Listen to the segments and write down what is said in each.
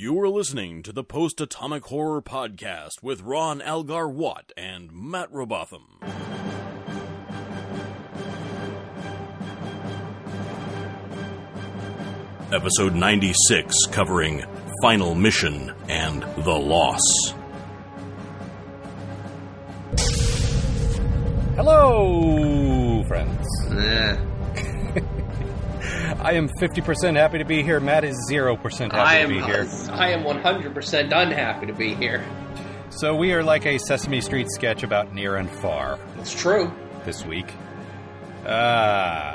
You are listening to the Post Atomic Horror Podcast with Ron Algar Watt and Matt Robotham. Episode 96 covering Final Mission and The Loss. Hello, friends. I am 50% happy to be here. Matt is 0% happy I to be here. I am 100% unhappy to be here. So we are like a Sesame Street sketch about near and far It's true. this week. Uh,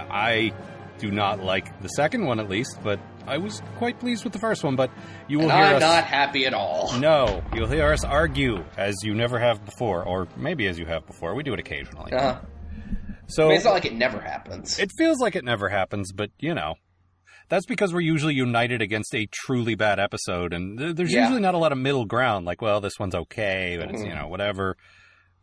I do not like the second one at least, but I was quite pleased with the first one. But you will And hear I'm us. not happy at all. No, you'll hear us argue as you never have before, or maybe as you have before. We do it occasionally. Uh, So I mean, it's not like it never happens. It feels like it never happens, but you know. That's because we're usually united against a truly bad episode, and th- there's Yeah. usually not a lot of middle ground. Like, well, this one's okay, but it's you Mhm. know whatever.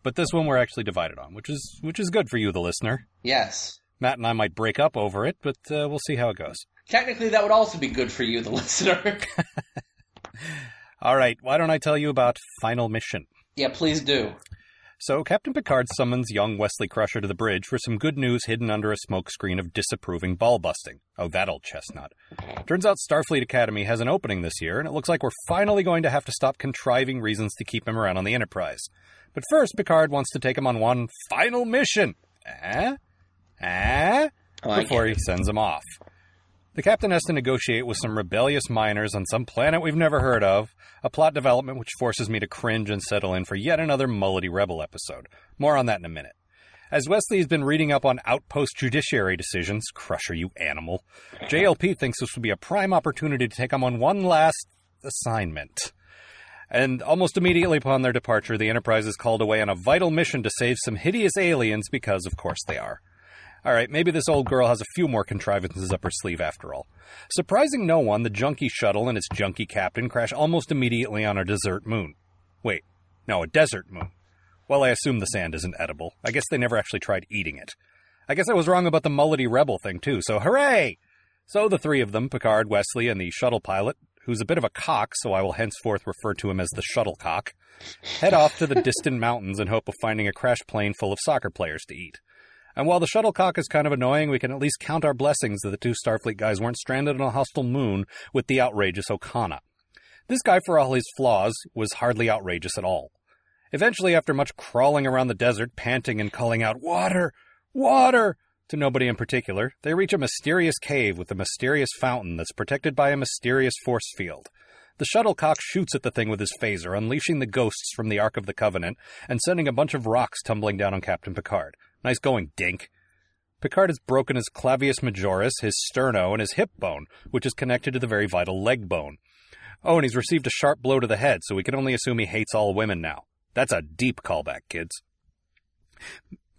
But this one we're actually divided on, which is which is good for you, the listener. yes. Matt and I might break up over it, but uh, we'll see how it goes. Technically, that would also be good for you, the listener. All right, why don't I tell you about Final Mission? yeah, please do. So, Captain Picard summons young Wesley Crusher to the bridge for some good news hidden under a smokescreen of disapproving ball busting. Oh, that old chestnut. Turns out Starfleet Academy has an opening this year, and it looks like we're finally going to have to stop contriving reasons to keep him around on the Enterprise. But first, Picard wants to take him on one final mission. Eh? Eh? Before he sends him off. The captain has to negotiate with some rebellious miners on some planet we've never heard of, a plot development which forces me to cringe and settle in for yet another Mullity Rebel episode. More on that in a minute. As Wesley has been reading up on outpost judiciary decisions, Crusher, you animal, JLP thinks this would be a prime opportunity to take him on one last assignment. And almost immediately upon their departure, the Enterprise is called away on a vital mission to save some hideous aliens because, of course, they are. All right, maybe this old girl has a few more contrivances up her sleeve after all. Surprising no one, the junkie shuttle and its junkie captain crash almost immediately on a desert moon. Wait, no, a desert moon. Well, I assume the sand isn't edible. I guess they never actually tried eating it. I guess I was wrong about the Mullity Rebel thing, too, so hooray! So the three of them, Picard, Wesley, and the shuttle pilot, who's a bit of a cock, so I will henceforth refer to him as the shuttlecock, head off to the distant mountains in hope of finding a crashed plane full of soccer players to eat. And while the shuttlecock is kind of annoying, we can at least count our blessings that the two Starfleet guys weren't stranded on a hostile moon with the outrageous Okona. This guy, for all his flaws, was hardly outrageous at all. Eventually, after much crawling around the desert, panting and calling out, Water! Water! to nobody in particular, they reach a mysterious cave with a mysterious fountain that's protected by a mysterious force field. The shuttlecock shoots at the thing with his phaser, unleashing the ghosts from the Ark of the Covenant and sending a bunch of rocks tumbling down on Captain Picard. Nice going, Dink. Picard has broken his clavius majoris, his sterno, and his hip bone, which is connected to the very vital leg bone. Oh, and he's received a sharp blow to the head, so we can only assume he hates all women now. That's a deep callback, kids.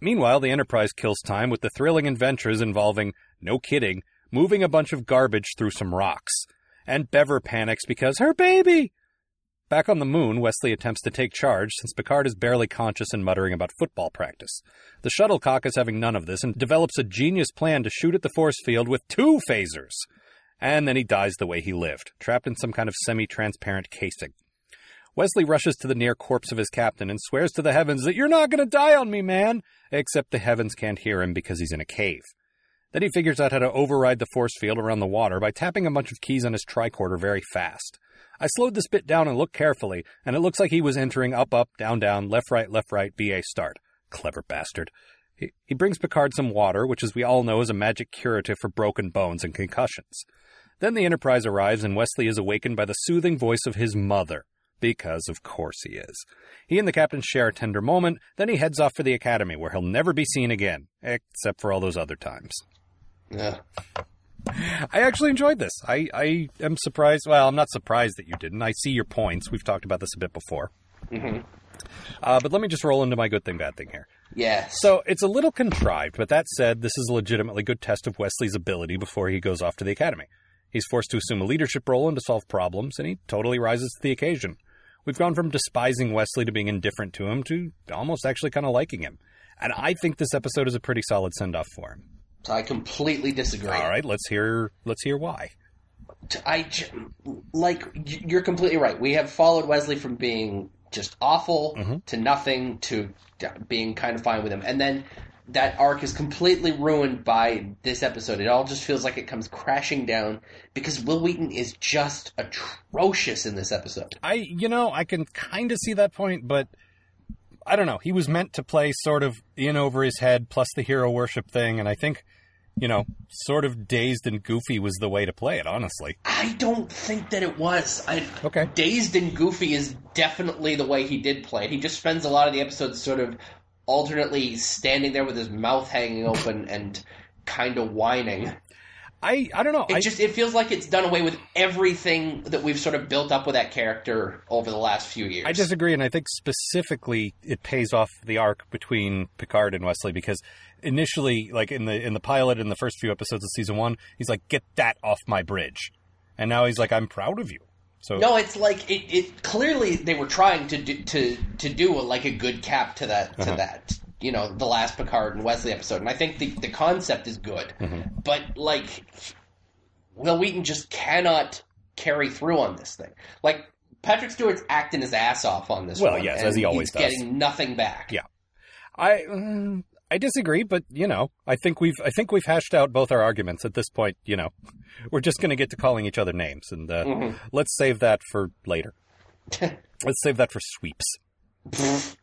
Meanwhile, the Enterprise kills time with the thrilling adventures involving, no kidding, moving a bunch of garbage through some rocks. And Bever panics because her baby! Back on the moon, Wesley attempts to take charge since Picard is barely conscious and muttering about football practice. The shuttlecock is having none of this and develops a genius plan to shoot at the force field with two phasers. And then he dies the way he lived, trapped in some kind of semi transparent casing. Wesley rushes to the near corpse of his captain and swears to the heavens that you're not going to die on me, man! Except the heavens can't hear him because he's in a cave. Then he figures out how to override the force field around the water by tapping a bunch of keys on his tricorder very fast. I slowed this bit down and looked carefully, and it looks like he was entering up, up, down, down, left, right, left, right, BA start. Clever bastard. He, he brings Picard some water, which, as we all know, is a magic curative for broken bones and concussions. Then the Enterprise arrives, and Wesley is awakened by the soothing voice of his mother. Because, of course, he is. He and the captain share a tender moment, then he heads off for the academy, where he'll never be seen again, except for all those other times. Yeah. I actually enjoyed this. I, I am surprised. Well, I'm not surprised that you didn't. I see your points. We've talked about this a bit before. hmm Uh, but let me just roll into my good thing, bad thing here. Yes. So it's a little contrived, but that said, this is a legitimately good test of Wesley's ability before he goes off to the academy. He's forced to assume a leadership role and to solve problems, and he totally rises to the occasion. We've gone from despising Wesley to being indifferent to him to almost actually kind of liking him. And I think this episode is a pretty solid send off for him. I completely disagree. All right, let's hear let's hear why. I like you're completely right. We have followed Wesley from being just awful Mhm. to nothing to being kind of fine with him, and then that arc is completely ruined by this episode. It all just feels like it comes crashing down because Wil Wheaton is just atrocious in this episode. I, you know, I can kind of see that point, but I don't know. He was meant to play sort of in over his head, plus the hero worship thing, and I think, you know, sort of dazed and goofy was the way to play it. Honestly. I don't think that it was. I, Okay. Dazed and Goofy is definitely the way he did play it. He just spends a lot of the episodes sort of alternately standing there with his mouth hanging open and kind of whining. I, I don't know. It I, just it feels like it's done away with everything that we've sort of built up with that character over the last few years. I disagree, and I think specifically it pays off the arc between Picard and Wesley because initially, like in the in the pilot in the first few episodes of season one, he's like, "Get that off my bridge," and now he's like, "I'm proud of you." So No, it's like it, it. Clearly, they were trying to do, to to do a, like a good cap to that to Uh-huh. that. You know, the last Picard and Wesley episode, and I think the the concept is good, Mm-hmm. but like, Wil Wheaton just cannot carry through on this thing. Like Patrick Stewart's acting his ass off on this. Well, one, yes, as he always he's does. getting nothing back. Yeah. I mm, I disagree, but you know, I think we've I think we've hashed out both our arguments at this point. You know, we're just going to get to calling each other names, and uh, Mhm. let's save that for later. let's save that for sweeps.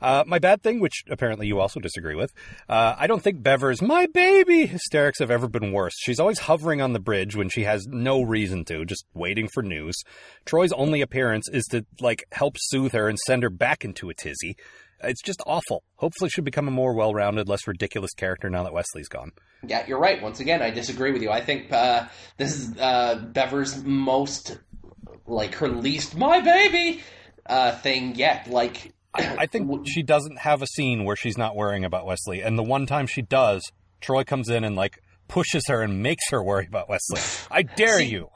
Uh, my bad thing, which apparently you also disagree with, uh, I don't think Bever's "my baby" hysterics have ever been worse. She's always hovering on the bridge when she has no reason to, just waiting for news. Troi's only appearance is to like help soothe her and send her back into a tizzy. It's just awful. Hopefully, she'll become a more well-rounded, less ridiculous character now that Wesley's gone. Yeah, you're right. Once again, I disagree with you. I think uh, this is uh, Bever's most, like, her least "my baby" uh, thing yet. Like, I, I think she doesn't have a scene where she's not worrying about Wesley, and the one time she does, Troi comes in and like pushes her and makes her worry about Wesley. I dare See- you.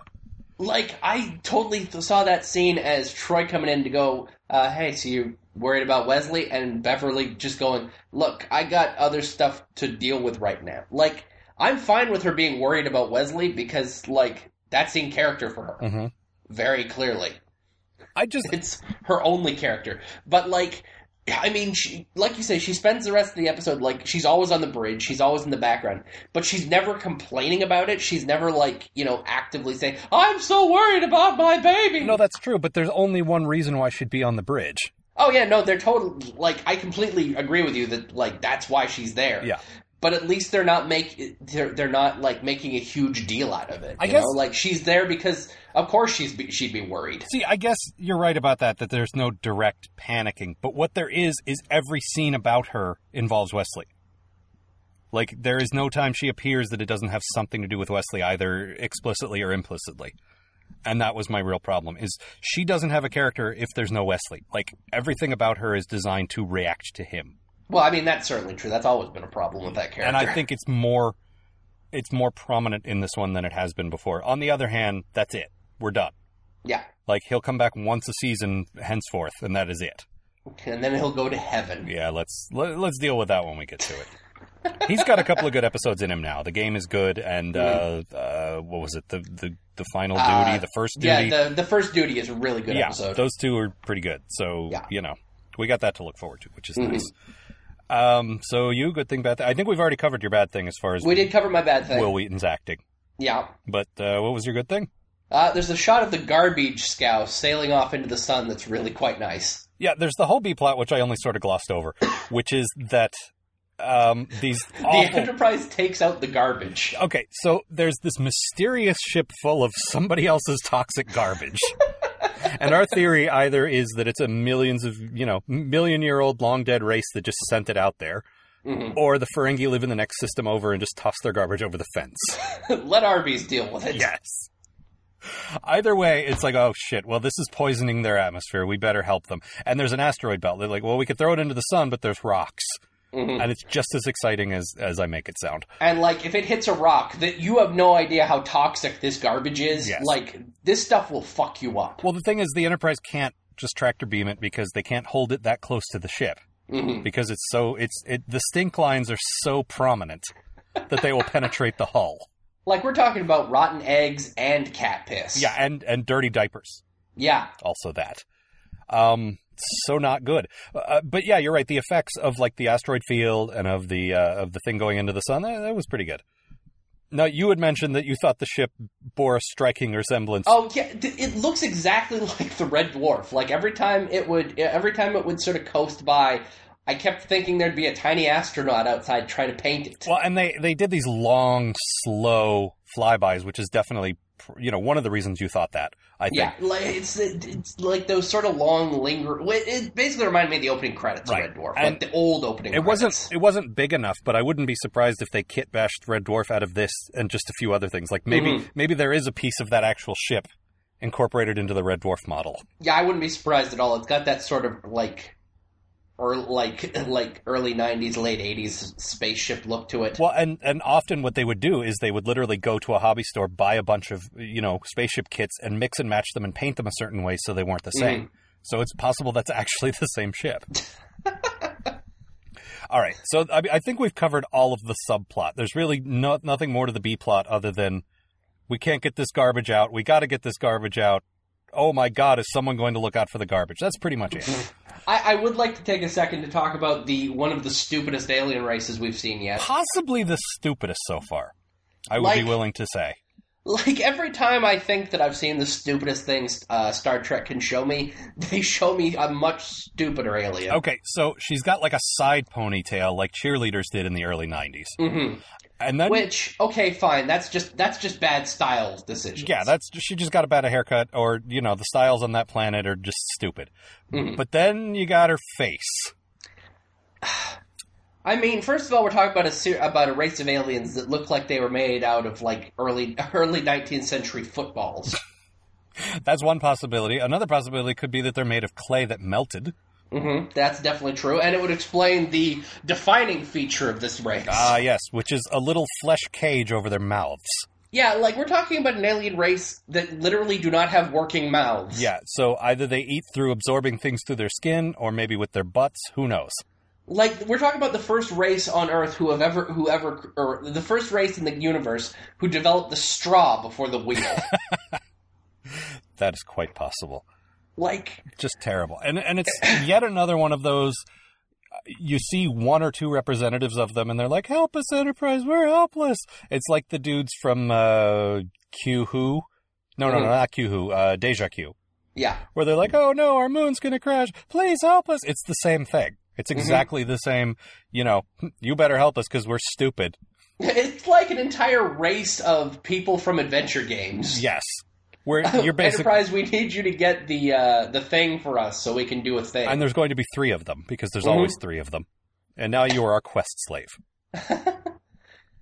like I totally saw that scene as Troi coming in to go, uh, "Hey, so you worried about Wesley?" and Beverly just going, "Look, I got other stuff to deal with right now." Like, I'm fine with her being worried about Wesley because, like, that's in character for her hmm very clearly. I just it's her only character. But like, I mean, she, like you say, she spends the rest of the episode like she's always on the bridge, she's always in the background, but she's never complaining about it. She's never like you know actively saying, "I'm so worried about my baby." no, that's true, but there's only one reason why she'd be on the bridge. Oh yeah, no, they're total. Like I completely agree with you that like that's why she's there. Yeah. But at least they're not make they're they're not like making a huge deal out of it. I guess- know? like she's there because of course she's be, she'd be worried. See, I guess you're right about that. That there's no direct panicking, but what there is is every scene about her involves Wesley. Like there is no time she appears that it doesn't have something to do with Wesley, either explicitly or implicitly. And that was my real problem: is she doesn't have a character if there's no Wesley. Like everything about her is designed to react to him. Well, I mean that's certainly true. That's always been a problem with that character. and I think it's more it's more prominent in this one than it has been before. On the other hand, that's it. We're done. yeah. Like he'll come back once a season henceforth, and that is it. and then he'll go to heaven. Yeah, let's let, let's deal with that when we get to it. He's got a couple of good episodes in him now. The game is good, and uh, uh, what was it? The the the final duty, Uh, the first duty. Yeah, the the first duty is a really good yeah, episode. those two are pretty good. So Yeah. you know, we got that to look forward to, which is Mhm. nice. Um, so you good thing, bad thing. I think we've already covered your bad thing as far as we did cover my bad thing. Wil Wheaton's acting. Yeah. But uh, what was your good thing? Uh, there's a shot of the garbage scow sailing off into the sun that's really quite nice. Yeah, there's the whole B plot, which I only sort of glossed over, which is that um, these The. Enterprise takes out the garbage. Okay, so there's this mysterious ship full of somebody else's toxic garbage. and our theory either is that it's a millions of, you know, million year old long dead race that just sent it out there, Mhm. or the Ferengi live in the next system over and just toss their garbage over the fence. Let Arby's deal with it. yes. Either way, it's like, oh shit, well, this is poisoning their atmosphere. We better help them. And there's an asteroid belt. They're like, well, we could throw it into the sun, but there's rocks. Mhm. And it's just as exciting as, as I make it sound. And like, if it hits a rock, that you have no idea how toxic this garbage is. Yes. Like, this stuff will fuck you up. Well, the thing is, the Enterprise can't just tractor beam it because they can't hold it that close to the ship Mhm. because it's so it's it the stink lines are so prominent that they will penetrate the hull. Like we're talking about rotten eggs and cat piss. Yeah, and and dirty diapers. Yeah. Also that. Um, so not good. Uh, but yeah, you're right. The effects of like the asteroid field and of the uh, of the thing going into the sun that, that was pretty good. Now you had mentioned that you thought the ship bore a striking resemblance. Oh yeah, it looks exactly like the Red Dwarf. Like every time it would, every time it would sort of coast by, I kept thinking there'd be a tiny astronaut outside trying to paint it. Well, and they they did these long, slow flybys, which is definitely you know one of the reasons you thought that. I think. Yeah, like it's it's like those sort of long linger. It basically reminded me of the opening credits Right. of Red Dwarf, And like the old opening. It credits. wasn't. It wasn't big enough, but I wouldn't be surprised if they kit bashed Red Dwarf out of this and just a few other things. Like maybe Mhm. maybe there is a piece of that actual ship incorporated into the Red Dwarf model. Yeah, I wouldn't be surprised at all. It's got that sort of like, or like like early '90s, late '80s spaceship look to it. Well, and and often what they would do is they would literally go to a hobby store, buy a bunch of you know spaceship kits, and mix and match them and paint them a certain way so they weren't the same. Mm-hmm. So it's possible that's actually the same ship. all right, so I, I think we've covered all of the subplot. There's really no, nothing more to the B plot other than we can't get this garbage out. We got to get this garbage out. Oh my God, is someone going to look out for the garbage? That's pretty much it. I, I would like to take a second to talk about the one of the stupidest alien races we've seen yet. Possibly the stupidest so far. I would be willing to say. Like every time I think that I've seen the stupidest things uh, Star Trek can show me, they show me a much stupider alien. Okay, so she's got like a side ponytail like cheerleaders did in the early 90s. hmm And then Which, okay, fine. That's just that's just bad style decisions. yeah, that's she just got a bad haircut or you know, the styles on that planet are just stupid. Mhm. But then you got her face. I mean, first of all, we're talking about a ser- about a race of aliens that look like they were made out of like early early 19th century footballs. That's one possibility. Another possibility could be that they're made of clay that melted. Hmm That's definitely true, and it would explain the defining feature of this race. Ah, yes, which is a little flesh cage over their mouths. yeah, like we're talking about an alien race that literally do not have working mouths. Yeah, so either they eat through absorbing things through their skin or maybe with their butts, who knows. like we're talking about the first race on Earth who have ever who ever or the first race in the universe who developed the straw before the wheel. That is quite possible. Like just terrible. And and it's yet another one of those. You see one or two representatives of them, and they're like, "Help us, Enterprise! We're helpless." It's like the dudes from uh, Q Who. No, no, no, Mhm. not Q Who. Uh, Deja Q. yeah. Where they're like, "Oh no, our moon's gonna crash! Please help us!" It's the same thing. It's exactly the same. You know, you better help us because we're stupid. It's like an entire race of people from adventure games. Yes, where you're basically. Enterprise, we need you to get the uh, the thing for us so we can do a thing. And there's going to be three of them because there's Mhm. always three of them. And now you are our quest slave.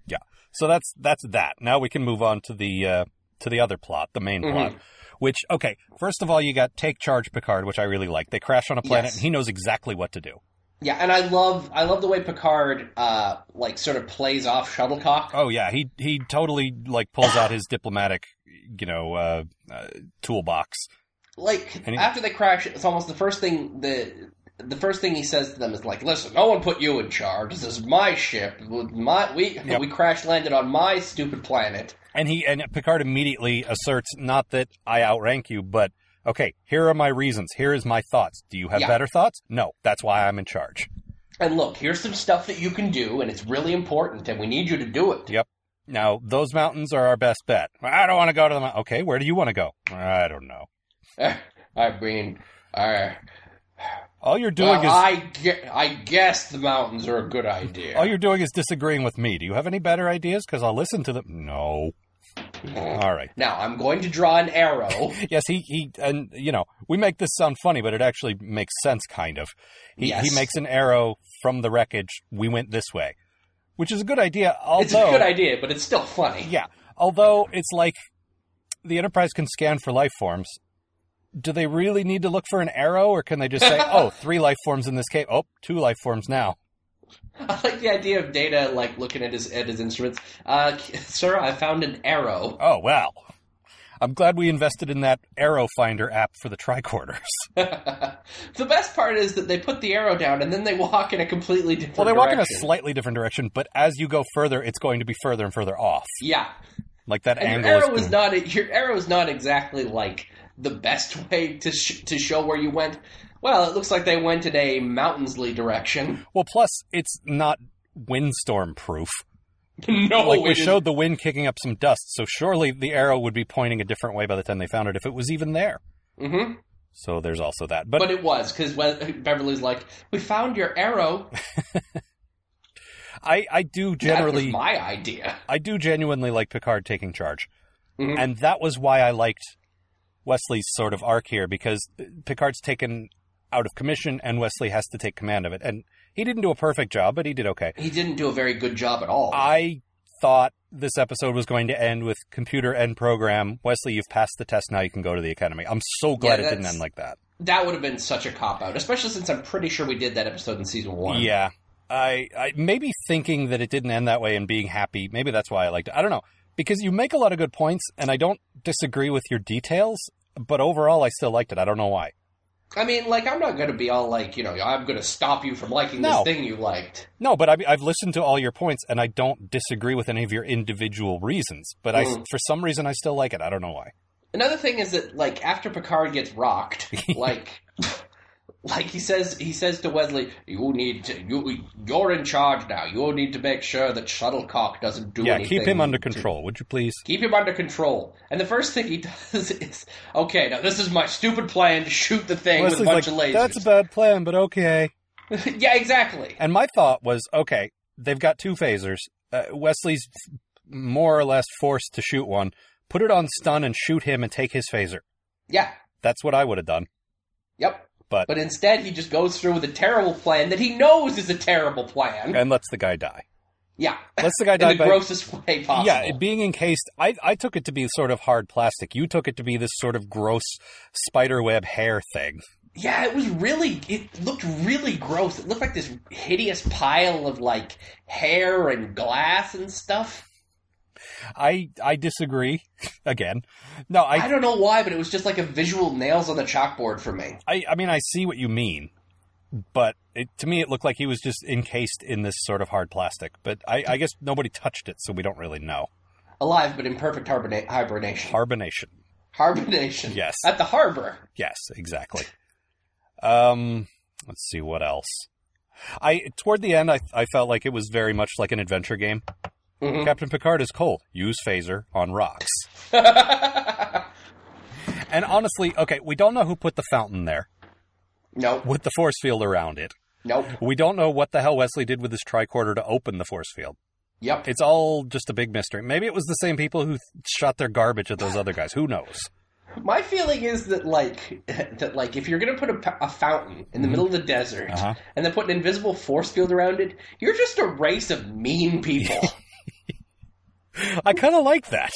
yeah. So that's that's that. Now we can move on to the uh, to the other plot, the main Mhm. plot. Which okay, first of all, you got take charge Picard, which I really like. They crash on a planet, Yes. and he knows exactly what to do. Yeah, and I love I love the way Picard uh, like sort of plays off shuttlecock. Oh yeah, he he totally like pulls out his diplomatic, you know, uh, uh, toolbox. Like he- after they crash, it's almost the first thing the the first thing he says to them is like, "Listen, no one put you in charge. This is my ship. My we Yep. we crash landed on my stupid planet." And he and Picard immediately asserts not that I outrank you, but okay, here are my reasons. Here is my thoughts. Do you have Yeah. better thoughts? No, that's why I'm in charge. And look, here's some stuff that you can do, and it's really important, and we need you to do it. Yep. Now those mountains are our best bet. I don't want to go to the mountain. Okay, where do you want to go? I don't know. I mean, uh, All you're doing well, is I, gue- I guess the mountains are a good idea. all you're doing is disagreeing with me. Do you have any better ideas? Because I'll listen to them. No. Mm-hmm. All right. Now I'm going to draw an arrow. Yes, he he and you know we make this sound funny, but it actually makes sense, kind of. He Yes. he makes an arrow from the wreckage. We went this way, which is a good idea. Although it's a good idea, but it's still funny. yeah, although it's like the Enterprise can scan for life forms. Do they really need to look for an arrow, or can they just say, "Oh, three life forms in this cave. Oh, two life forms now." I like the idea of Data like looking at his at his instruments. Uh, sir, I found an arrow. Oh well. I'm glad we invested in that arrow finder app for the tricorders. the best part is that they put the arrow down and then they walk in a completely different. Well, they walk in a direction. slightly different direction, but as you go further, it's going to be further and further off. Yeah, Like that And angle your arrow is is not your arrow is not exactly like the best way to sh- to show where you went. Well, it looks like they went in a mountainsly direction. well. Plus, it's not windstorm proof. no, like we it is- showed the wind kicking up some dust, so surely the arrow would be pointing a different way by the time they found it if it was even there. Mhm. So there's also that. But, But it was because Beverly's like, "We found your arrow." I I do That generally was my idea. I do genuinely like Picard taking charge. Mhm. And that was why I liked Wesley's sort of arc here because Picard's taken out of commission and Wesley has to take command of it. And he didn't do a perfect job, but he did okay. He didn't do a very good job at all. I thought this episode was going to end with computer end program. Wesley, you've passed the test. Now you can go to the academy. I'm so glad Yeah, it didn't end like that. that would have been such a cop out, especially since I'm pretty sure we did that episode in season one. Yeah. I, I maybe thinking that it didn't end that way and being happy. Maybe that's why I liked it. I don't know because you make a lot of good points, and I don't disagree with your details. But overall, I still liked it. I don't know why. I mean, like, I'm not going to be all like, you know, I'm going to stop you from liking No. this thing you liked. No, but I, mean, I've listened to all your points, and I don't disagree with any of your individual reasons. But I, Mm. for some reason, I still like it. I don't know why. Another thing is that, like, after Picard gets rocked, like, like he says, he says to Wesley, "You need to, you, you're in charge now. You need to make sure that Shuttlecock doesn't do yeah, anything." Yeah, keep him under to- control, would you please? Keep him under control. And the first thing he does is, okay, now this is my stupid plan to shoot the thing with a bunch like, of lasers. that's a bad plan, but okay. yeah, exactly. And my thought was, okay, they've got two phasers. Uh, Wesley's more or less forced to shoot one. Put it on stun and shoot him and take his phaser. Yeah, That's what I would have done. yep. But- but instead, he just goes through with a terrible plan that he knows is a terrible plan. And lets the guy die. Yeah, Lets the guy in die the by grossest way possible. Yeah, being encased, I, I took it to be sort of hard plastic. You took it to be this sort of gross spiderweb hair thing. Yeah, it was really. It looked really gross. It looked like this hideous pile of like hair and glass and stuff. I I disagree. Again, no, I, I, don't know why, but it was just like a visual nails on the chalkboard for me. I I mean I see what you mean, but it, to me it looked like he was just encased in this sort of hard plastic. But I, I guess nobody touched it, so we don't really know. Alive, but in perfect hibernate- hibernation. Hibernation. Hibernation. Yes. At the harbor. Yes, exactly. Um, let's see what else. I toward the end, I I felt like it was very much like an adventure game. Mhm. Captain Picard is cold. Use phaser on rocks. And honestly, okay, we don't know who put the fountain there nope. with the force field around it. Nope. We don't know what the hell Wesley did with his tricorder to open the force field. Yep. It's all just a big mystery. Maybe it was the same people who shot their garbage at those other guys. Who knows? My feeling is that like that like if you're gonna put a, a fountain in the middle of the desert Uh-huh. and then put an invisible force field around it, you're just a race of mean people. I kind of like that.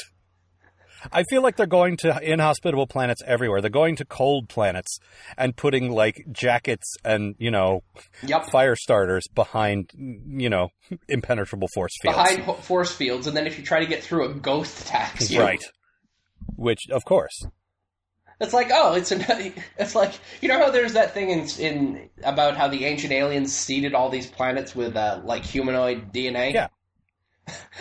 I feel like they're going to inhospitable planets everywhere. They're going to cold planets and putting like jackets and, you know, yep. fire starters behind, you know, impenetrable force fields. Behind ho- force fields, and then if you try to get through, a ghost attacks you. Right. Which, of course. It's like, oh, it's an, it's like you know how there's that thing in in about how the ancient aliens seeded all these planets with uh, like humanoid DNA. Yeah.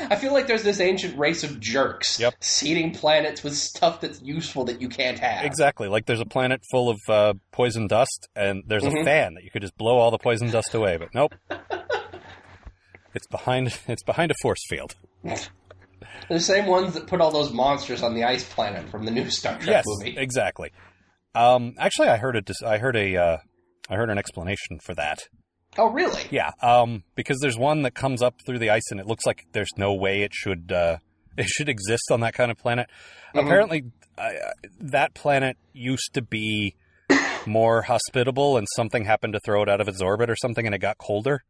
I feel like there's this ancient race of jerks Yep. seeding planets with stuff that's useful that you can't have. Exactly. Like there's a planet full of uh, poison dust, and there's Mhm. a fan that you could just blow all the poison dust away. But nope. it's behind. It's behind a force field. The same ones that put all those monsters on the ice planet from the new Star Trek yes, movie. exactly. Um, actually, I heard a I heard a. Uh, I heard an explanation for that. Oh, really? Yeah. Um, because there's one that comes up through the ice, and it looks like there's no way it should. Uh, it should exist on that kind of planet. Mhm. Apparently, uh, that planet used to be more hospitable, and something happened to throw it out of its orbit or something, and it got colder.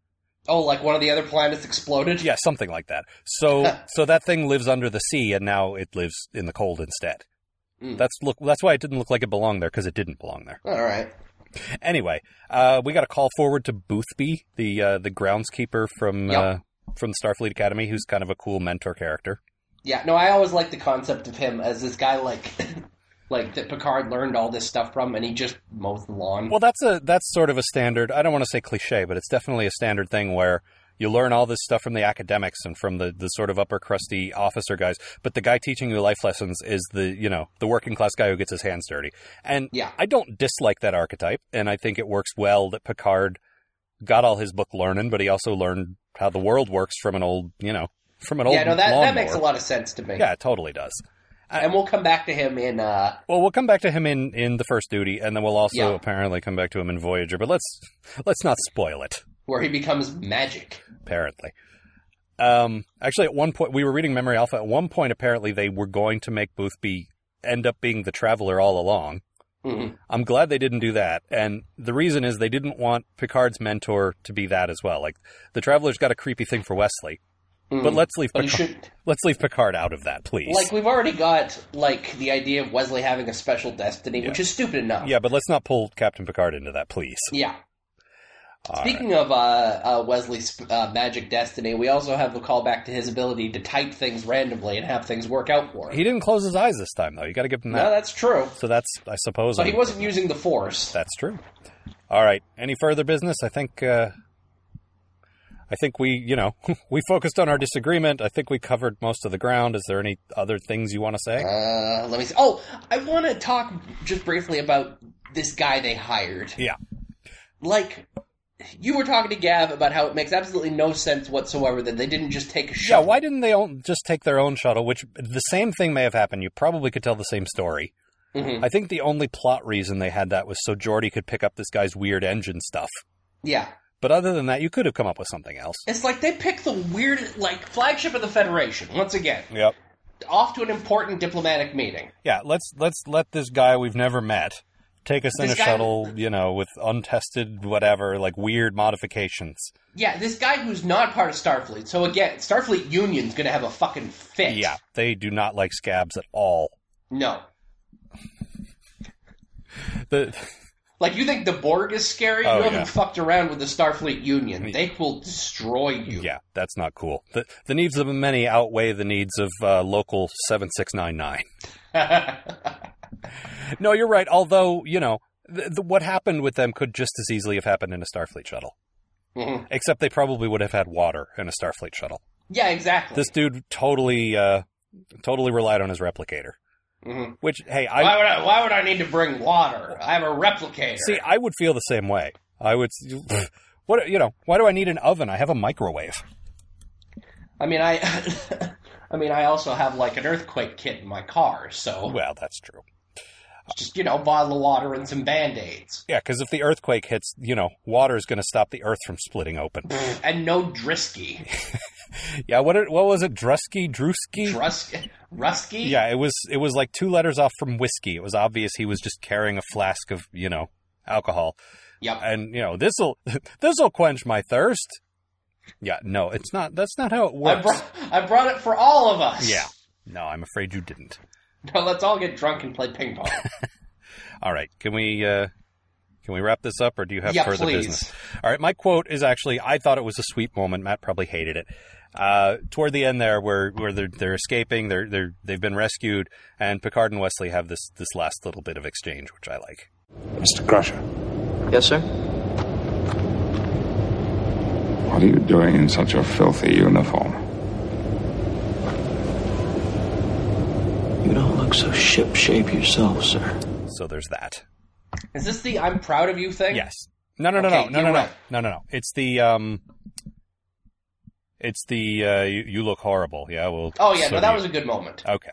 Oh, like one of the other planets exploded? Yeah, something like that. So, so that thing lives under the sea, and now it lives in the cold instead. Mm. That's look. That's why it didn't look like it belonged there because it didn't belong there. All right. Anyway, uh, we got a call forward to Boothby, the uh, the groundskeeper from Yep. uh, from the Starfleet Academy, who's kind of a cool mentor character. Yeah, no, I always like the concept of him as this guy, like, like that Picard learned all this stuff from, and he just mows the lawn. Well, that's a that's sort of a standard. I don't want to say cliche, but it's definitely a standard thing where you learn all this stuff from the academics and from the, the sort of upper crusty officer guys, but the guy teaching you life lessons is the, you know, the working class guy who gets his hands dirty. And Yeah. I don't dislike that archetype, and I think it works well that Picard got all his book learning, but he also learned how the world works from an old, you know, from an old yeah, no, that, that makes a lot of sense to me. Yeah, it totally does. And we'll come back to him in. Uh, Well, we'll come back to him in, in the first duty, and then we'll also Yeah. apparently come back to him in Voyager. But let's let's not spoil it. Where he becomes magic. Apparently, um, actually, at one point we were reading Memory Alpha. At one point, apparently they were going to make Boothby end up being the Traveler all along. Mhm. I'm glad they didn't do that, and the reason is they didn't want Picard's mentor to be that as well. Like the Traveler's got a creepy thing for Wesley, but Mhm. let's leave But Picard, should. let's leave Picard out of that, please. Like we've already got like the idea of Wesley having a special destiny, which is stupid enough. yeah, but let's not pull Captain Picard into that, please. Yeah. All right. Speaking of uh, uh, Wesley's uh, magic destiny, we also have the callback to his ability to type things randomly and have things work out for him. He didn't close his eyes this time, though. You got to give him that. no, that's true. so that's, I suppose, But he I'm- wasn't using the Force. That's true. All right. Any further business? I think. Uh, I think we, you know, we focused on our disagreement. I think we covered most of the ground. Is there any other things you want to say? Uh, let me see. Oh, I want to talk just briefly about this guy they hired. Yeah. Like, you were talking to Gav about how it makes absolutely no sense whatsoever that they didn't just take a shuttle. Yeah. Why didn't they just take their own shuttle? Which the same thing may have happened. You probably could tell the same story. Mhm. I think the only plot reason they had that was so Geordi could pick up this guy's weird engine stuff. Yeah. But other than that, you could have come up with something else. It's like they picked the weird, like, flagship of the Federation, once again, Yep. off to an important diplomatic meeting. Yeah, let's let's let this guy we've never met take us in a shuttle, you know, with untested whatever, like weird modifications. Yeah, this guy who's not part of Starfleet. So again, Starfleet Union's gonna have a fucking fit. Yeah, they do not like scabs at all. No. The Like, you think the Borg is scary? Oh, you haven't yeah. fucked around with the Starfleet Union. They will destroy you. yeah, that's not cool. The the needs of many outweigh the needs of uh, local seven six nine nine. No, you're right. Although you know the, the, what happened with them could just as easily have happened in a Starfleet shuttle. Mhm. Except they probably would have had water in a Starfleet shuttle. Yeah, exactly. This dude totally, uh, totally relied on his replicator. Mhm. Which, hey, I why, would I, why would I need to bring water? I have a replicator. See, I would feel the same way. I would. What you know? Why do I need an oven? I have a microwave. I mean, I, I mean, I also have like an earthquake kit in my car, so Well, that's true. Just you know, bottle of water and some band aids, Yeah, because if the earthquake hits, you know, water is going to stop the earth from splitting open. and no Drisky, yeah, what it- what was it? Drusky, Drusky. Drus, Rusky. yeah, it was it was like two letters off from whiskey. It was obvious he was just carrying a flask of you know alcohol, Yep. and you know this'll this'll quench my thirst. Yeah, no, it's not. That's not how it I works. I brought it for all of us. yeah, no, I'm afraid you didn't. Now let's all get drunk and play ping pong. All right, can we uh, can we wrap this up, or do you have Yeah, further please. business? All right, my quote is actually I thought it was a sweet moment. Matt probably hated it. Uh, toward the end there, where where they're they're escaping, they're they're they've been rescued, and Picard and Wesley have this this last little bit of exchange, which I like. Mr. Crusher, Yes, sir? what are you doing in such a filthy uniform? You don't look so ship-shape yourself, sir. So there's that. Is this the "I'm proud of you" thing? Yes. No, no, no, Okay, no, no, no, no, right. no, no, no. It's the um, it's the uh, you, you look horrible. Yeah, well. Oh yeah, so no, that do was a good moment. okay.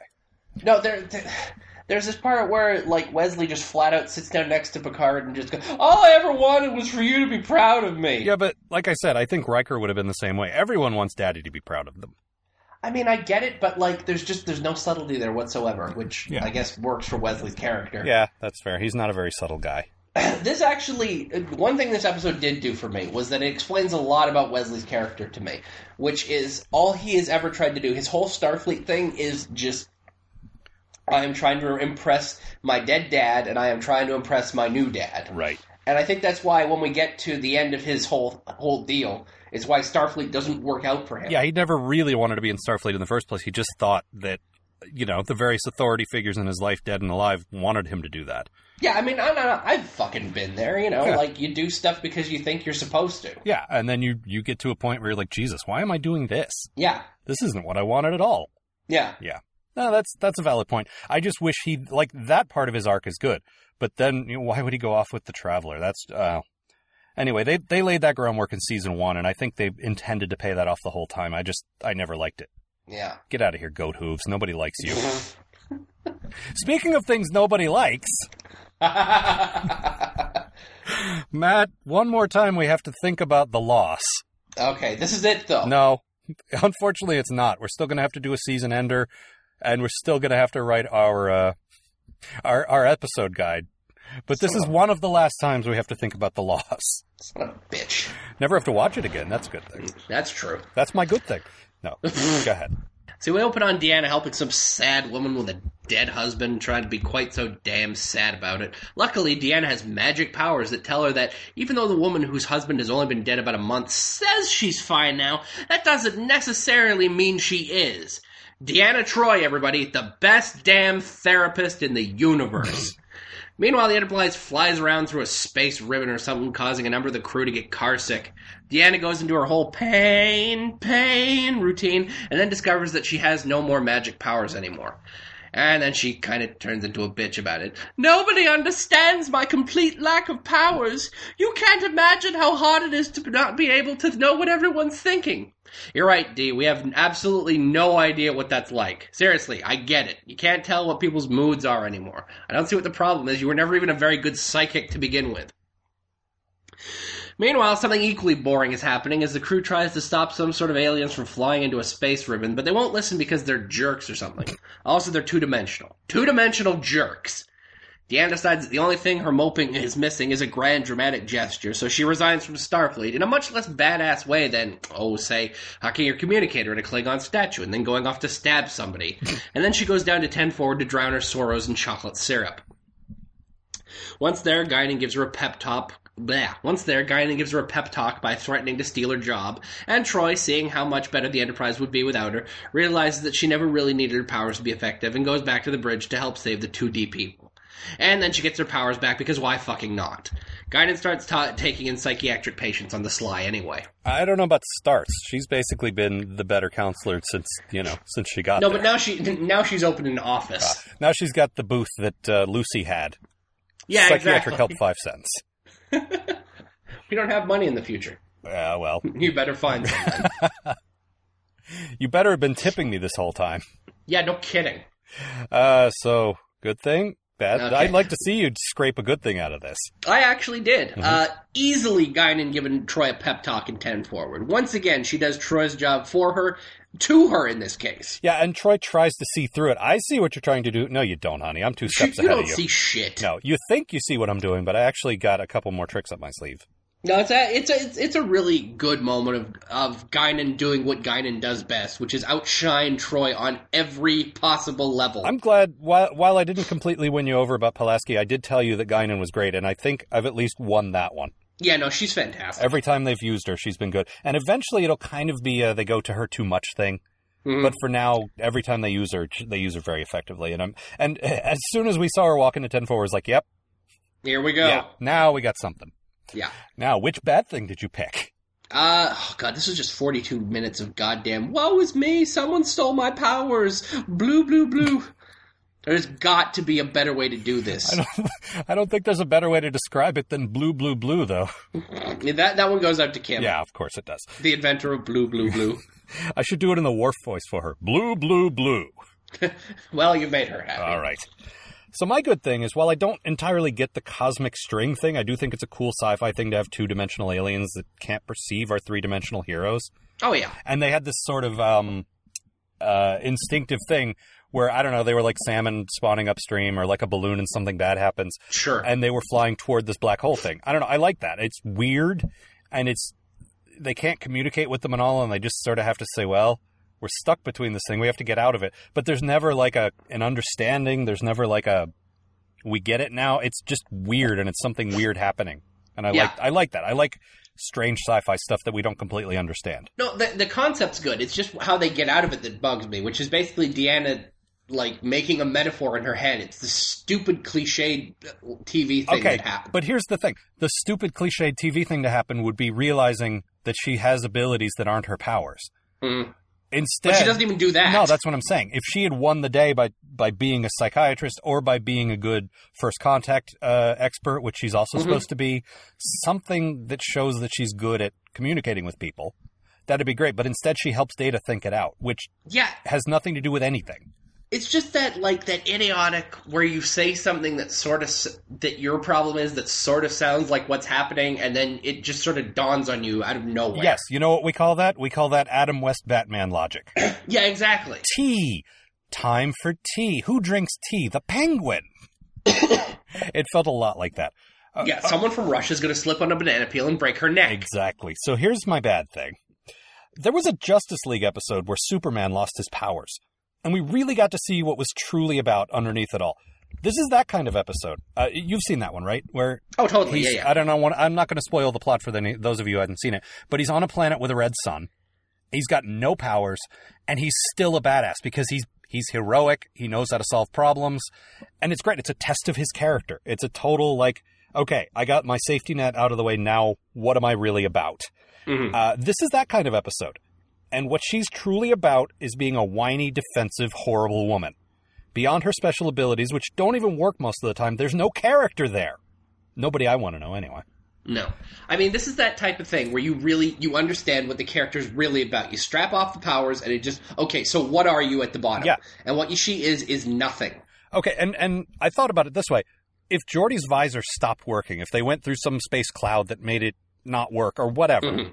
No, there, there- there's this part where like Wesley just flat out sits down next to Picard and just goes, "All I ever wanted was for you to be proud of me." Yeah, but like I said, I think Riker would have been the same way. Everyone wants Daddy to be proud of them. I mean, I get it, but like, there's just there's no subtlety there whatsoever, which Yeah. I guess works for Wesley's character. Yeah, that's fair. He's not a very subtle guy. this actually one thing this episode did do for me was that it explains a lot about Wesley's character to me, which is all he has ever tried to do. His whole Starfleet thing is just I am trying to impress my dead dad, and I am trying to impress my new dad. Right. And I think that's why when we get to the end of his whole whole deal, it's why Starfleet doesn't work out for him. Yeah, he never really wanted to be in Starfleet in the first place. He just thought that you know, the various authority figures in his life, dead and alive, wanted him to do that. Yeah, I mean, not, I've fucking been there, you know, Yeah. like you do stuff because you think you're supposed to. Yeah, and then you you get to a point where you're like, Jesus, why am I doing this? Yeah, This isn't what I wanted at all. Yeah, yeah. No, that's that's a valid point. I just wish he like that part of his arc is good, but then you know, why would he go off with the Traveler? That's uh, anyway. They they laid that groundwork in season one, and I think they intended to pay that off the whole time. I just I never liked it. Yeah. Get out of here, goat hooves. Nobody likes you. Speaking of things nobody likes, Matt. One more time, we have to think about the loss. okay, this is it though. No, unfortunately, it's not. We're still going to have to do a season ender, and we're still going to have to write our uh, our our episode guide. But this Son is of a- one of the last times we have to think about the loss. Son of a bitch. Never have to watch it again. That's a good thing. Mm, that's true. That's my good thing. No, go ahead. See, we open on Deanna helping some sad woman with a dead husband, trying to be quite so damn sad about it. Luckily, Deanna has magic powers that tell her that even though the woman whose husband has only been dead about a month says she's fine now, that doesn't necessarily mean she is. Deanna Troi, everybody, the best damn therapist in the universe. Meanwhile, the Enterprise flies around through a space ribbon or something, causing a number of the crew to get carsick. Deanna goes into her whole pain, pain routine, and then discovers that she has no more magic powers anymore. And then she kind of turns into a bitch about it. Nobody understands my complete lack of powers. You can't imagine how hard it is to not be able to know what everyone's thinking. You're right, D. We have absolutely no idea what that's like. Seriously, I get it. You can't tell what people's moods are anymore. I don't see what the problem is. You were never even a very good psychic to begin with. Meanwhile, something equally boring is happening as the crew tries to stop some sort of aliens from flying into a space ribbon, but they won't listen because they're jerks or something. Also, they're two dimensional. Two dimensional jerks. Deanna decides that the only thing her moping is missing is a grand dramatic gesture, so she resigns from Starfleet in a much less badass way than, oh, say, hacking your communicator in a Klingon statue and then going off to stab somebody. and then she goes down to 10 forward to drown her sorrows in chocolate syrup. Once there, Guinan gives her a pep talk. Bleh. Once there, Guinan gives her a pep talk by threatening to steal her job, and Troi, seeing how much better the Enterprise would be without her, realizes that she never really needed her powers to be effective and goes back to the bridge to help save the 2D people. And then she gets her powers back because why fucking not? Guinan starts ta- taking in psychiatric patients on the sly anyway. I don't know about starts. She's basically been the better counselor since you know since she got No, there. but now she now she's opened an office. now she's got the booth that uh, Lucy had. yeah, Psychiatric exactly. help five cents. We don't have money in the future. Yeah, well, You better find you better have been tipping me this whole time. yeah, no kidding. Uh, so good thing, bad. Okay. I'd like to see you scrape a good thing out of this. I actually did. Mm-hmm. Uh, easily Guinan giving Troi a pep talk in 10 forward. Once again, she does Troi's job for her, to her in this case. Yeah, and Troi tries to see through it. I see what you're trying to do. No, you don't, honey. I'm two steps you ahead don't of you. see shit. No, you think you see what I'm doing, but I actually got a couple more tricks up my sleeve. No, it's a, it's a, it's, it's a really good moment of, of Guinan doing what Guinan does best, which is outshine Troi on every possible level. I'm glad. While while I didn't completely win you over about Pulaski, I did tell you that Guinan was great, and I think I've at least won that one. yeah, no, she's fantastic. Every time they've used her, she's been good. And eventually, it'll kind of be a they go to her too much thing. Mhm. But for now, every time they use her, they use her very effectively. And I'm and as soon as we saw her walk into ten four, was like, "Yep, Here we go. yeah, now we got something." Yeah. Now, which bad thing did you pick? Uh, oh god, this is just 42 minutes of goddamn, woe is me, someone stole my powers, blue, blue, blue. There's got to be a better way to do this. I don't, I don't think there's a better way to describe it than blue, blue, blue, though. That, that one goes out to Kim, Yeah, of course it does. the inventor of blue, blue, blue. I should do it in the Worf voice for her. Blue, blue, blue. well, you made her happy. All right. So my good thing is, while I don't entirely get the cosmic string thing, I do think it's a cool sci-fi thing to have two-dimensional aliens that can't perceive our three-dimensional heroes. Oh, yeah. And they had this sort of um, uh, instinctive thing where I don't know, they were like salmon spawning upstream, or like a balloon and something bad happens, Sure. and they were flying toward this black hole thing. I don't know. I like that. It's weird, and it's they can't communicate with them and all, and they just sort of have to say, "Well, we're stuck between this thing. We have to get out of it." But there's never like a an understanding. There's never like a we get it now. It's just weird, and it's something weird happening. And I Yeah. like I like that. I like strange sci-fi stuff that we don't completely understand. No, the, the concept's good. It's just how they get out of it that bugs me, which is basically Deanna like making a metaphor in her head. It's the stupid cliched TV thing Okay, that happened. but here's the thing: the stupid cliched TV thing to happen would be realizing that she has abilities that aren't her powers. Mm. Instead, But she doesn't even do that. No, that's what I'm saying. If she had won the day by by being a psychiatrist or by being a good first contact uh, expert, which she's also Mhm. supposed to be, something that shows that she's good at communicating with people, that'd be great. But instead, she helps Data think it out, which yeah. has nothing to do with anything. It's just that like that idiotic where you say something that sort of that your problem is that sort of sounds like what's happening, and then it just sort of dawns on you out of nowhere. Yes, you know what we call that? We call that Adam West Batman logic. Yeah. Exactly. tea. Time for tea. Who drinks tea? The penguin. it felt a lot like that. Uh, Yeah. Someone from Russia is going to slip on a banana peel and break her neck. Exactly. So here's my bad thing. There was a Justice League episode where Superman lost his powers, and we really got to see what was truly about underneath it all. This is that kind of episode. Uh, you've seen that one, right? Where Oh, totally. Yeah. Yeah. I don't know. I'm not going to spoil the plot for the, those of you who hadn't seen it, but he's on a planet with a red sun. He's got no powers, and he's still a badass because he's he's heroic. He knows how to solve problems, and it's great. It's a test of his character. It's a total like, okay, I got my safety net out of the way. Now, what am I really about? Mhm. Uh, this is that kind of episode, and what she's truly about is being a whiny, defensive, horrible woman. Beyond her special abilities, which don't even work most of the time, there's no character there. Nobody I want to know anyway. No. I mean, this is that type of thing where you really you understand what the character's really about. You strap off the powers and it just okay, so what are you at the bottom? Yeah. And what she is is nothing. Okay, and and I thought about it this way: if Geordi's visor stopped working, if they went through some space cloud that made it not work or whatever, Mhm.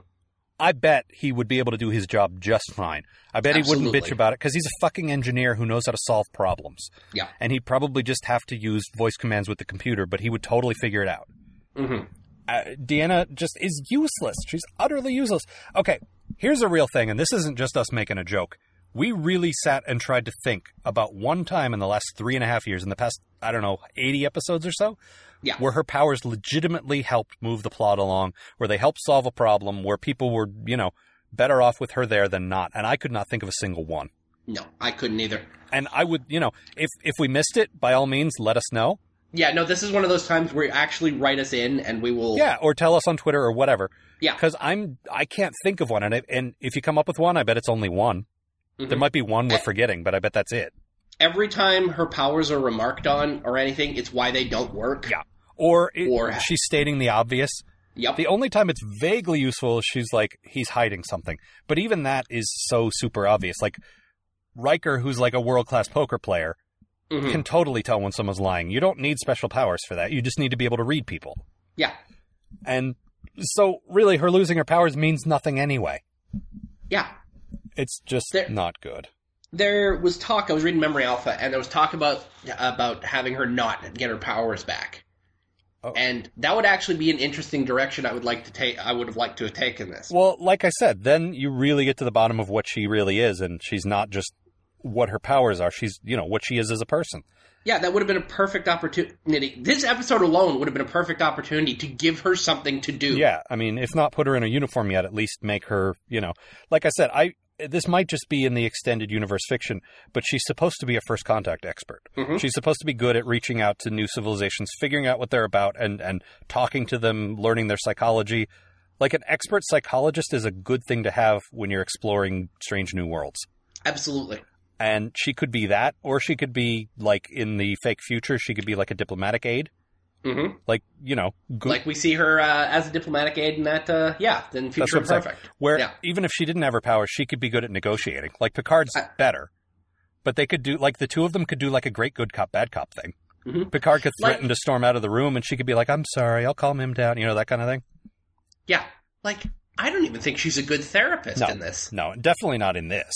I bet he would be able to do his job just fine. I bet he wouldn't bitch about it because he's a fucking engineer who knows how to solve problems. Yeah. and he'd probably just have to use voice commands with the computer, but he would totally figure it out. hmm uh, Deanna just is useless. She's utterly useless. Okay, here's a real thing, and this isn't just us making a joke. We really sat and tried to think about one time in the last three and a half years, in the past, I don't know, 80 episodes or so, Yeah. where her powers legitimately helped move the plot along, where they helped solve a problem, where people were, you know, better off with her there than not. And I could not think of a single one. No, I couldn't either. And I would, you know, if if we missed it, by all means, let us know. Yeah, no, this is one of those times where you actually write us in and we will Yeah, or tell us on Twitter or whatever. Yeah. because I'm I can't think of one, and if, and if you come up with one, I bet it's only one. Mhm. There might be one we're forgetting, but I bet that's it. every time her powers are remarked on or anything, it's why they don't work. Yeah. Or, it, Or- she's stating the obvious. Yep. The only time it's vaguely useful is she's like he's hiding something, but even that is so super obvious. Like Riker, who's like a world class poker player, Mhm. can totally tell when someone's lying. You don't need special powers for that. You just need to be able to read people. Yeah. And so, really, her losing her powers means nothing anyway. Yeah. It's just There- not good. There was talk. I was reading Memory Alpha, and there was talk about about having her not get her powers back. Oh. And that would actually be an interesting direction I would like to take. I would have liked to have taken this. Well, like I said, then you really get to the bottom of what she really is, and she's not just what her powers are. She's, you know, what she is as a person. Yeah, that would have been a perfect opportunity. This episode alone would have been a perfect opportunity to give her something to do. Yeah, I mean, if not put her in a uniform yet, at least make her, you know, like I said, I this might just be in the extended universe fiction, but she's supposed to be a first contact expert. Mhm. She's supposed to be good at reaching out to new civilizations, figuring out what they're about, and and talking to them, learning their psychology. Like an expert psychologist is a good thing to have when you're exploring strange new worlds. Absolutely. And she could be that, or she could be like in the fake future, she could be like a diplomatic aide, hmm like you know, good, Like we see her uh, as a diplomatic aid in that. Uh, yeah, then future I'm saying. perfect. Where Yeah. even if she didn't have her powers, she could be good at negotiating. Like Picard's I- better, but they could do like the two of them could do like a great good cop bad cop thing. Mhm. Picard could Like- threaten to storm out of the room, and she could be like, "I'm sorry, I'll calm him down," you know that kind of thing. Yeah, like I don't even think she's a good therapist No. in this. No, definitely not in this,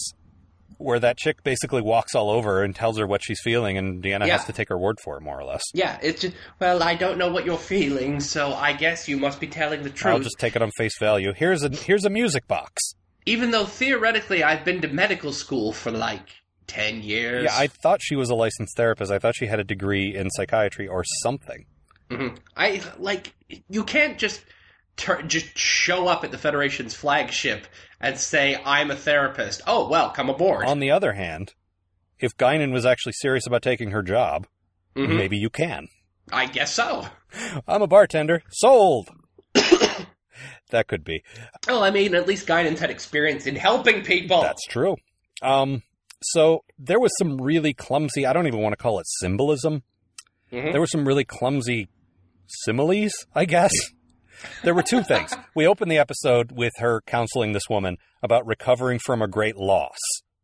where that chick basically walks all over and tells her what she's feeling, and Deanna Yeah. has to take her word for it, more or less. Yeah, it's just well, I don't know what you're feeling, so I guess you must be telling the truth. I'll just take it on face value. Here's a here's a music box. Even though theoretically I've been to medical school for like ten years. Yeah, I thought she was a licensed therapist. I thought she had a degree in psychiatry or something. Mhm. I like you can't just tur- just show up at the Federation's flagship and say I'm a therapist. Oh well, come aboard. On the other hand, if Guinan was actually serious about taking her job, Mhm. maybe you can. I guess so. I'm a bartender. Sold. that could be. Oh, I mean, at least Guinan had experience in helping people. That's true. Um, so there was some really clumsy. I don't even want to call it symbolism. Mhm. There were some really clumsy similes, I guess. There were two things. We opened the episode with her counseling this woman about recovering from a great loss.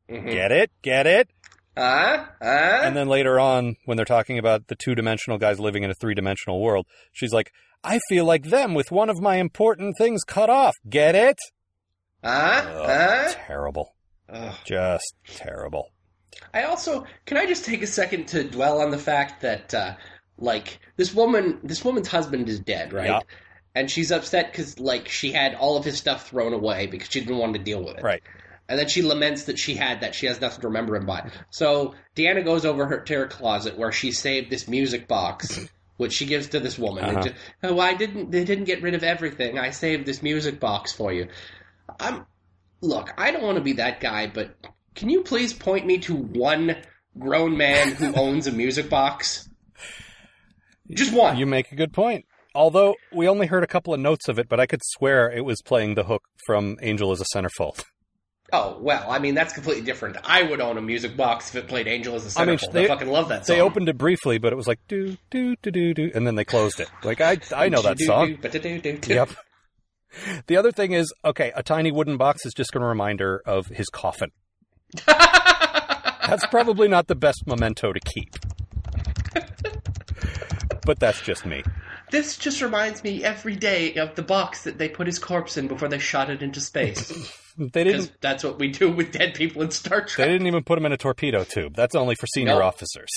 Mhm. Get it? Get it? Uh, uh, And then later on, when they're talking about the two dimensional guys living in a three dimensional world, she's like, I feel like them with one of my important things cut off. Get it? uh, Ugh, uh. terrible. Ugh. Just terrible. I also can I just take a second to dwell on the fact that uh, like this woman, this woman's husband is dead, right? Yeah. And she's upset because like she had all of his stuff thrown away because she didn't want to deal with it. Right. And then she laments that she had that she has nothing to remember him by. So Deanna goes over her to her closet where she saved this music box, which she gives to this woman. And Uh-huh. just, oh, I didn't. They didn't get rid of everything. I saved this music box for you. I'm. Look, I don't want to be that guy, but can you please point me to one grown man who owns a music box? Just one. You make a good point. Although we only heard a couple of notes of it, but I could swear it was playing the hook from Angel as a Centerfold. Oh well, I mean that's completely different. I would own a music box if it played "Angel as a Centerfold." I, mean, they- fucking love that song. They opened it briefly, but it was like do do do do do, and then they closed it. Like I I know that song. Yep. The other thing is, okay, a tiny wooden box is just going to remind her of his coffin. That's probably not the best memento to keep. but that's just me. This just reminds me every day of the box that they put his corpse in before they shot it into space. They didn't. that's what we do with dead people in Star Trek. They didn't even put him in a torpedo tube. That's only for senior Nope. officers.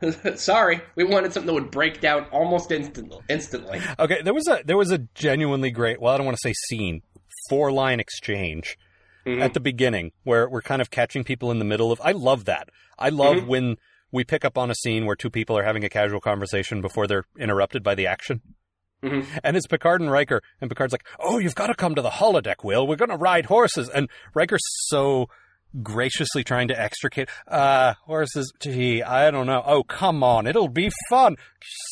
Sorry, we wanted something that would break down almost instant- instantly. Okay, there was a there was a genuinely great. Well, I don't want to say scene, four line exchange Mhm. at the beginning where we're kind of catching people in the middle of. I love that. I love Mhm. when we pick up on a scene where two people are having a casual conversation before they're interrupted by the action. Mhm. And it's Picard and Riker, and Picard's like, "Oh, you've got to come to the holodeck, Will. We're going to ride horses." And Riker's so graciously trying to extricate, "Uh, horses. Gee, I don't know. Oh, come on, it'll be fun,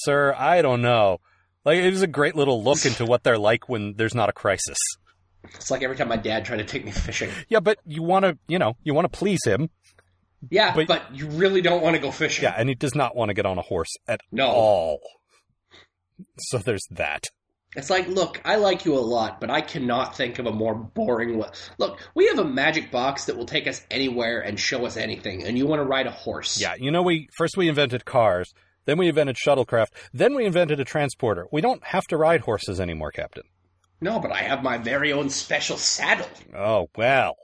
sir. I don't know." Like it was a great little look into what they're like when there's not a crisis. It's like every time my dad tried to take me fishing. Yeah, but you want to, you know, you want to please him. Yeah, But- but, you really don't want to go fishing. Yeah, and he does not want to get on a horse at No. all. So there's that. It's like, look, I like you a lot, but I cannot think of a more boring way. Look, we have a magic box that will take us anywhere and show us anything, and you want to ride a horse. Yeah, you know, we first we invented cars, then we invented shuttlecraft, then we invented a transporter. We don't have to ride horses anymore, Captain. No, but I have my very own special saddle. Oh well.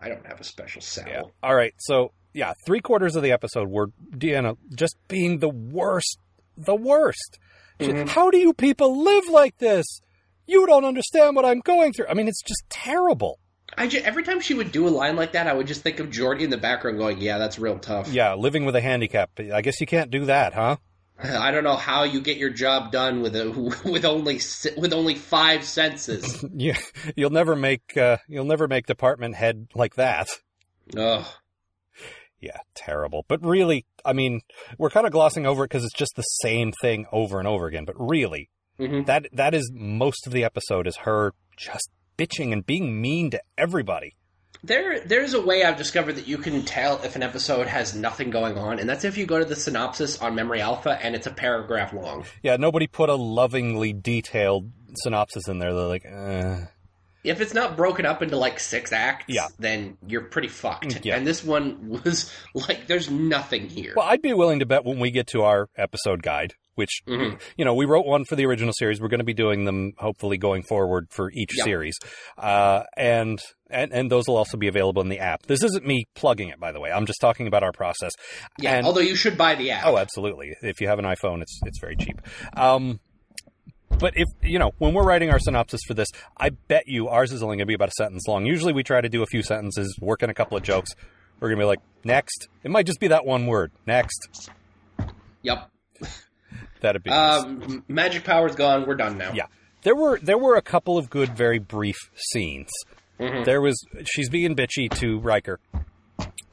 I don't have a special Yeah. All right. So yeah, three quarters of the episode were Deanna just being the worst, the worst. Mhm. How do you people live like this? You don't understand what I'm going through. I mean, it's just terrible. I ju- every time she would do a line like that, I would just think of Geordi in the background going, "Yeah, that's real tough." Yeah, living with a handicap. I guess you can't do that, huh? I don't know how you get your job done with a, with only with only five senses. You, you'll never make uh, you'll never make department head like that. Ugh. Yeah, terrible. But really, I mean, we're kind of glossing over it because it's just the same thing over and over again. But really, Mhm. that that is most of the episode is her just bitching and being mean to everybody. There, there's a way I've discovered that you can tell if an episode has nothing going on, and that's if you go to the synopsis on Memory Alpha and it's a paragraph long. Yeah, nobody put a lovingly detailed synopsis in there. They're like, uh, If it's not broken up into like six acts, Yeah. then you're pretty fucked. Yeah. And this one was like, there's nothing here. well, I'd be willing to bet when we get to our episode guide, which Mhm. you know, we wrote one for the original series. We're going to be doing them hopefully going forward for each Yeah. series, uh, and and and those will also be available in the app. This isn't me plugging it, by the way. I'm just talking about our process. yeah, and- although you should buy the app. Oh, absolutely. If you have an iPhone, it's it's very cheap. Um, but if you know when we're writing our synopsis for this, I bet you ours is only going to be about a sentence long. Usually, we try to do a few sentences, work in a couple of jokes. We're going to be like, next. It might just be that one word. Next. Yep. That'd be. nice. Um, magic power's gone. We're done now. Yeah. There were there were a couple of good, very brief scenes. Mhm. There was she's being bitchy to Riker,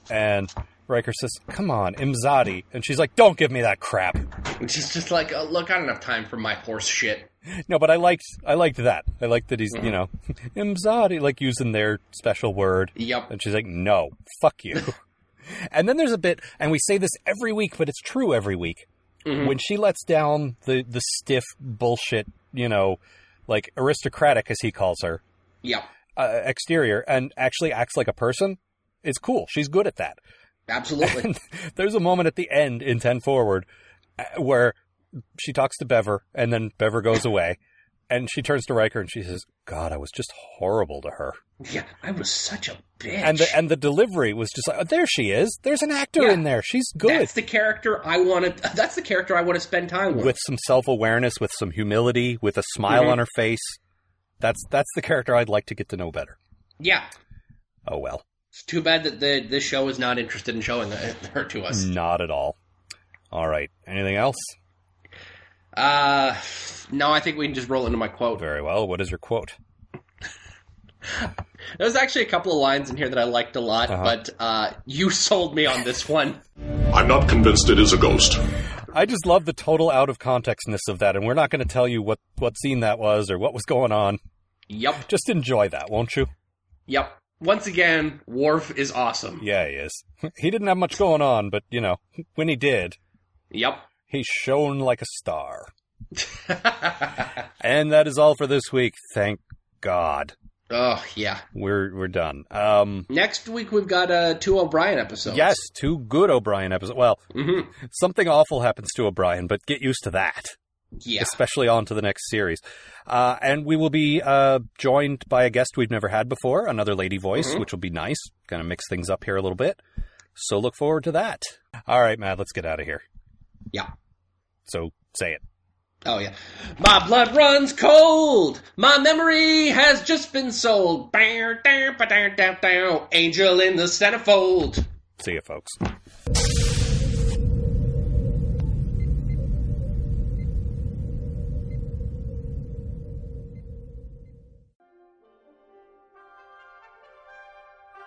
And Riker says, "Come on, Imzadi," and she's like, "Don't give me that crap." She's just like, oh, look, I don't have time for my horse shit. No, but I liked I liked that. I liked that he's you know Imzadi like using their special word. Yep. And she's like, "No, fuck you." and then there's a bit, and we say this every week, but it's true every week. When she lets down the the stiff bullshit, you know, like aristocratic as he calls her Yeah. uh, exterior, and actually acts like a person, is cool. She's good at that. Absolutely. And there's a moment at the end in 10 Forward uh, where she talks to Bever and then Bever goes away and she turns to Riker and she says, God, I was just horrible to her. yeah, I was such a bitch. And the, and the delivery was just like, oh, there she is. There's an actor Yeah. in there. She's good. That's the character I want to. That's the character I want to spend time with. With some self awareness, with some humility, with a smile Mhm. on her face. That's that's the character I'd like to get to know better. yeah, Oh well, it's too bad that the this show is not interested in showing her to us. not at all. All right. Anything else? Uh, no, I think we can just roll into my quote. Very well. What is your quote? There's actually a couple of lines in here that I liked a lot, Uh-huh. but uh, you sold me on this one. I'm not convinced it is a ghost. I just love the total out of contextness of that, and we're not going to tell you what what scene that was or what was going on. Yep, Just enjoy that, won't you? yep. Once again, Worf is awesome. Yeah, he is. He didn't have much going on, but you know, when he did, Yep. He shone like a star. And that is all for this week. Thank God, oh yeah. we're we're done. Um, Next week we've got uh, two O'Brien episodes. yes, two good O'Brien episodes. Well, hmm something awful happens to O'Brien, but get used to that. Yeah. especially on to the next series. Uh, and we will be uh, joined by a guest we've never had before, another lady voice, which will be nice. Kind of mix things up here a little bit. So look forward to that. All right, Matt, let's get out of here. Yeah. So say it. Oh yeah. My blood runs cold. My memory has just been sold. Bow, dow, ba, dow, dow, dow. Angel in the centerfold. See you, folks.